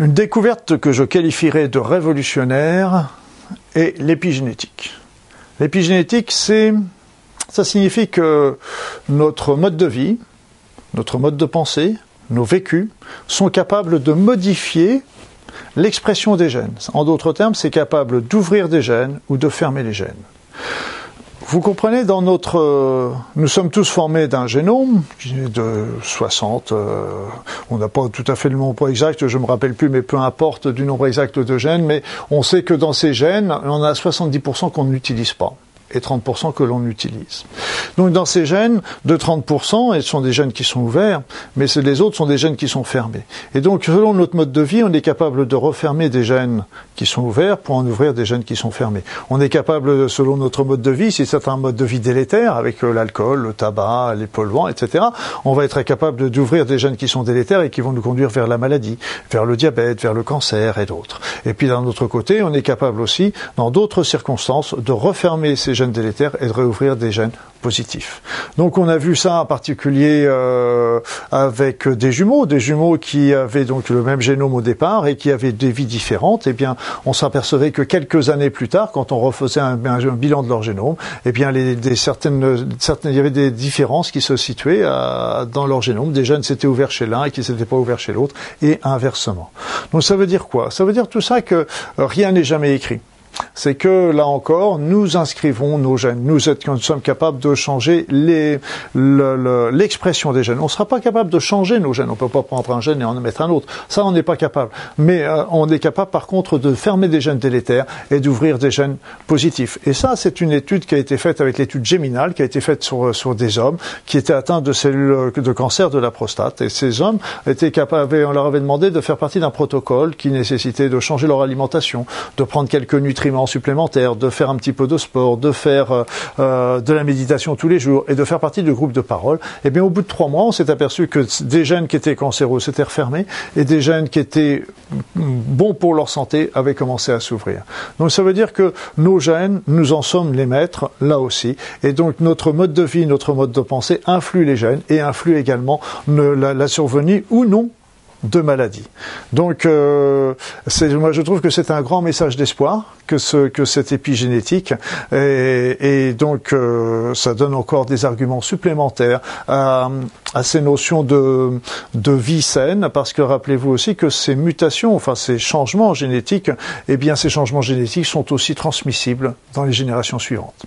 Une découverte que je qualifierais de révolutionnaire est l'épigénétique. L'épigénétique, ça signifie que notre mode de vie, notre mode de pensée, nos vécus sont capables de modifier l'expression des gènes. En d'autres termes, c'est capable d'ouvrir des gènes ou de fermer les gènes. Vous comprenez, dans notre, euh, nous sommes tous formés d'un génome de 60. Euh, on n'a pas tout à fait le nombre exact, je me rappelle plus, mais peu importe du nombre exact de gènes. Mais on sait que dans ces gènes, on a 70% qu'on n'utilise pas et 30% que l'on utilise. Donc dans ces gènes de 30%, et ce sont des gènes qui sont ouverts, mais les autres sont des gènes qui sont fermés. Et donc selon notre mode de vie, on est capable de refermer des gènes qui sont ouverts pour en ouvrir des gènes qui sont fermés. On est capable, selon notre mode de vie, si c'est un mode de vie délétère, avec l'alcool, le tabac, les polluants, etc., on va être capable d'ouvrir des gènes qui sont délétères et qui vont nous conduire vers la maladie, vers le diabète, vers le cancer et d'autres. Et puis d'un autre côté, on est capable aussi, dans d'autres circonstances, de refermer ces gènes délétères et de réouvrir des gènes positifs. Donc on a vu ça en particulier euh, avec des jumeaux, des jumeaux qui avaient donc le même génome au départ et qui avaient des vies différentes. Eh bien, on s'apercevait que quelques années plus tard, quand on refaisait un, bilan de leur génome, eh bien, certaines, il y avait des différences qui se situaient euh, dans leur génome. Des gènes s'étaient ouverts chez l'un et qui s'étaient pas ouverts chez l'autre, et inversement. Donc ça veut dire quoi? Ça veut dire tout ça que rien n'est jamais écrit c'est que là encore, nous inscrivons nos gènes. Nous, sommes capables de changer l'expression des gènes. On ne sera pas capable de changer nos gènes. On ne peut pas prendre un gène et en mettre un autre. Ça, on n'est pas capable. Mais euh, on est capable, par contre, de fermer des gènes délétères et d'ouvrir des gènes positifs. Et ça, c'est une étude qui a été faite avec l'étude géminale, qui a été faite sur, sur des hommes qui étaient atteints de cellules de cancer de la prostate. Et ces hommes étaient capables, on leur avait demandé de faire partie d'un protocole qui nécessitait de changer leur alimentation, de prendre quelques nutriments supplémentaires, de faire un petit peu de sport, de faire euh, euh, de la méditation tous les jours et de faire partie du groupe de parole, eh bien au bout de trois mois, on s'est aperçu que des gènes qui étaient cancéreux s'étaient refermés et des gènes qui étaient bons pour leur santé avaient commencé à s'ouvrir. Donc ça veut dire que nos gènes, nous en sommes les maîtres là aussi, et donc notre mode de vie, notre mode de pensée influe les gènes et influe également la survenue ou non de maladies. Donc, euh, moi, je trouve que c'est un grand message d'espoir que, ce, que cette épigénétique, et, et donc euh, ça donne encore des arguments supplémentaires à, à ces notions de, de vie saine, parce que rappelez-vous aussi que ces mutations, enfin ces changements génétiques, eh bien, ces changements génétiques sont aussi transmissibles dans les générations suivantes.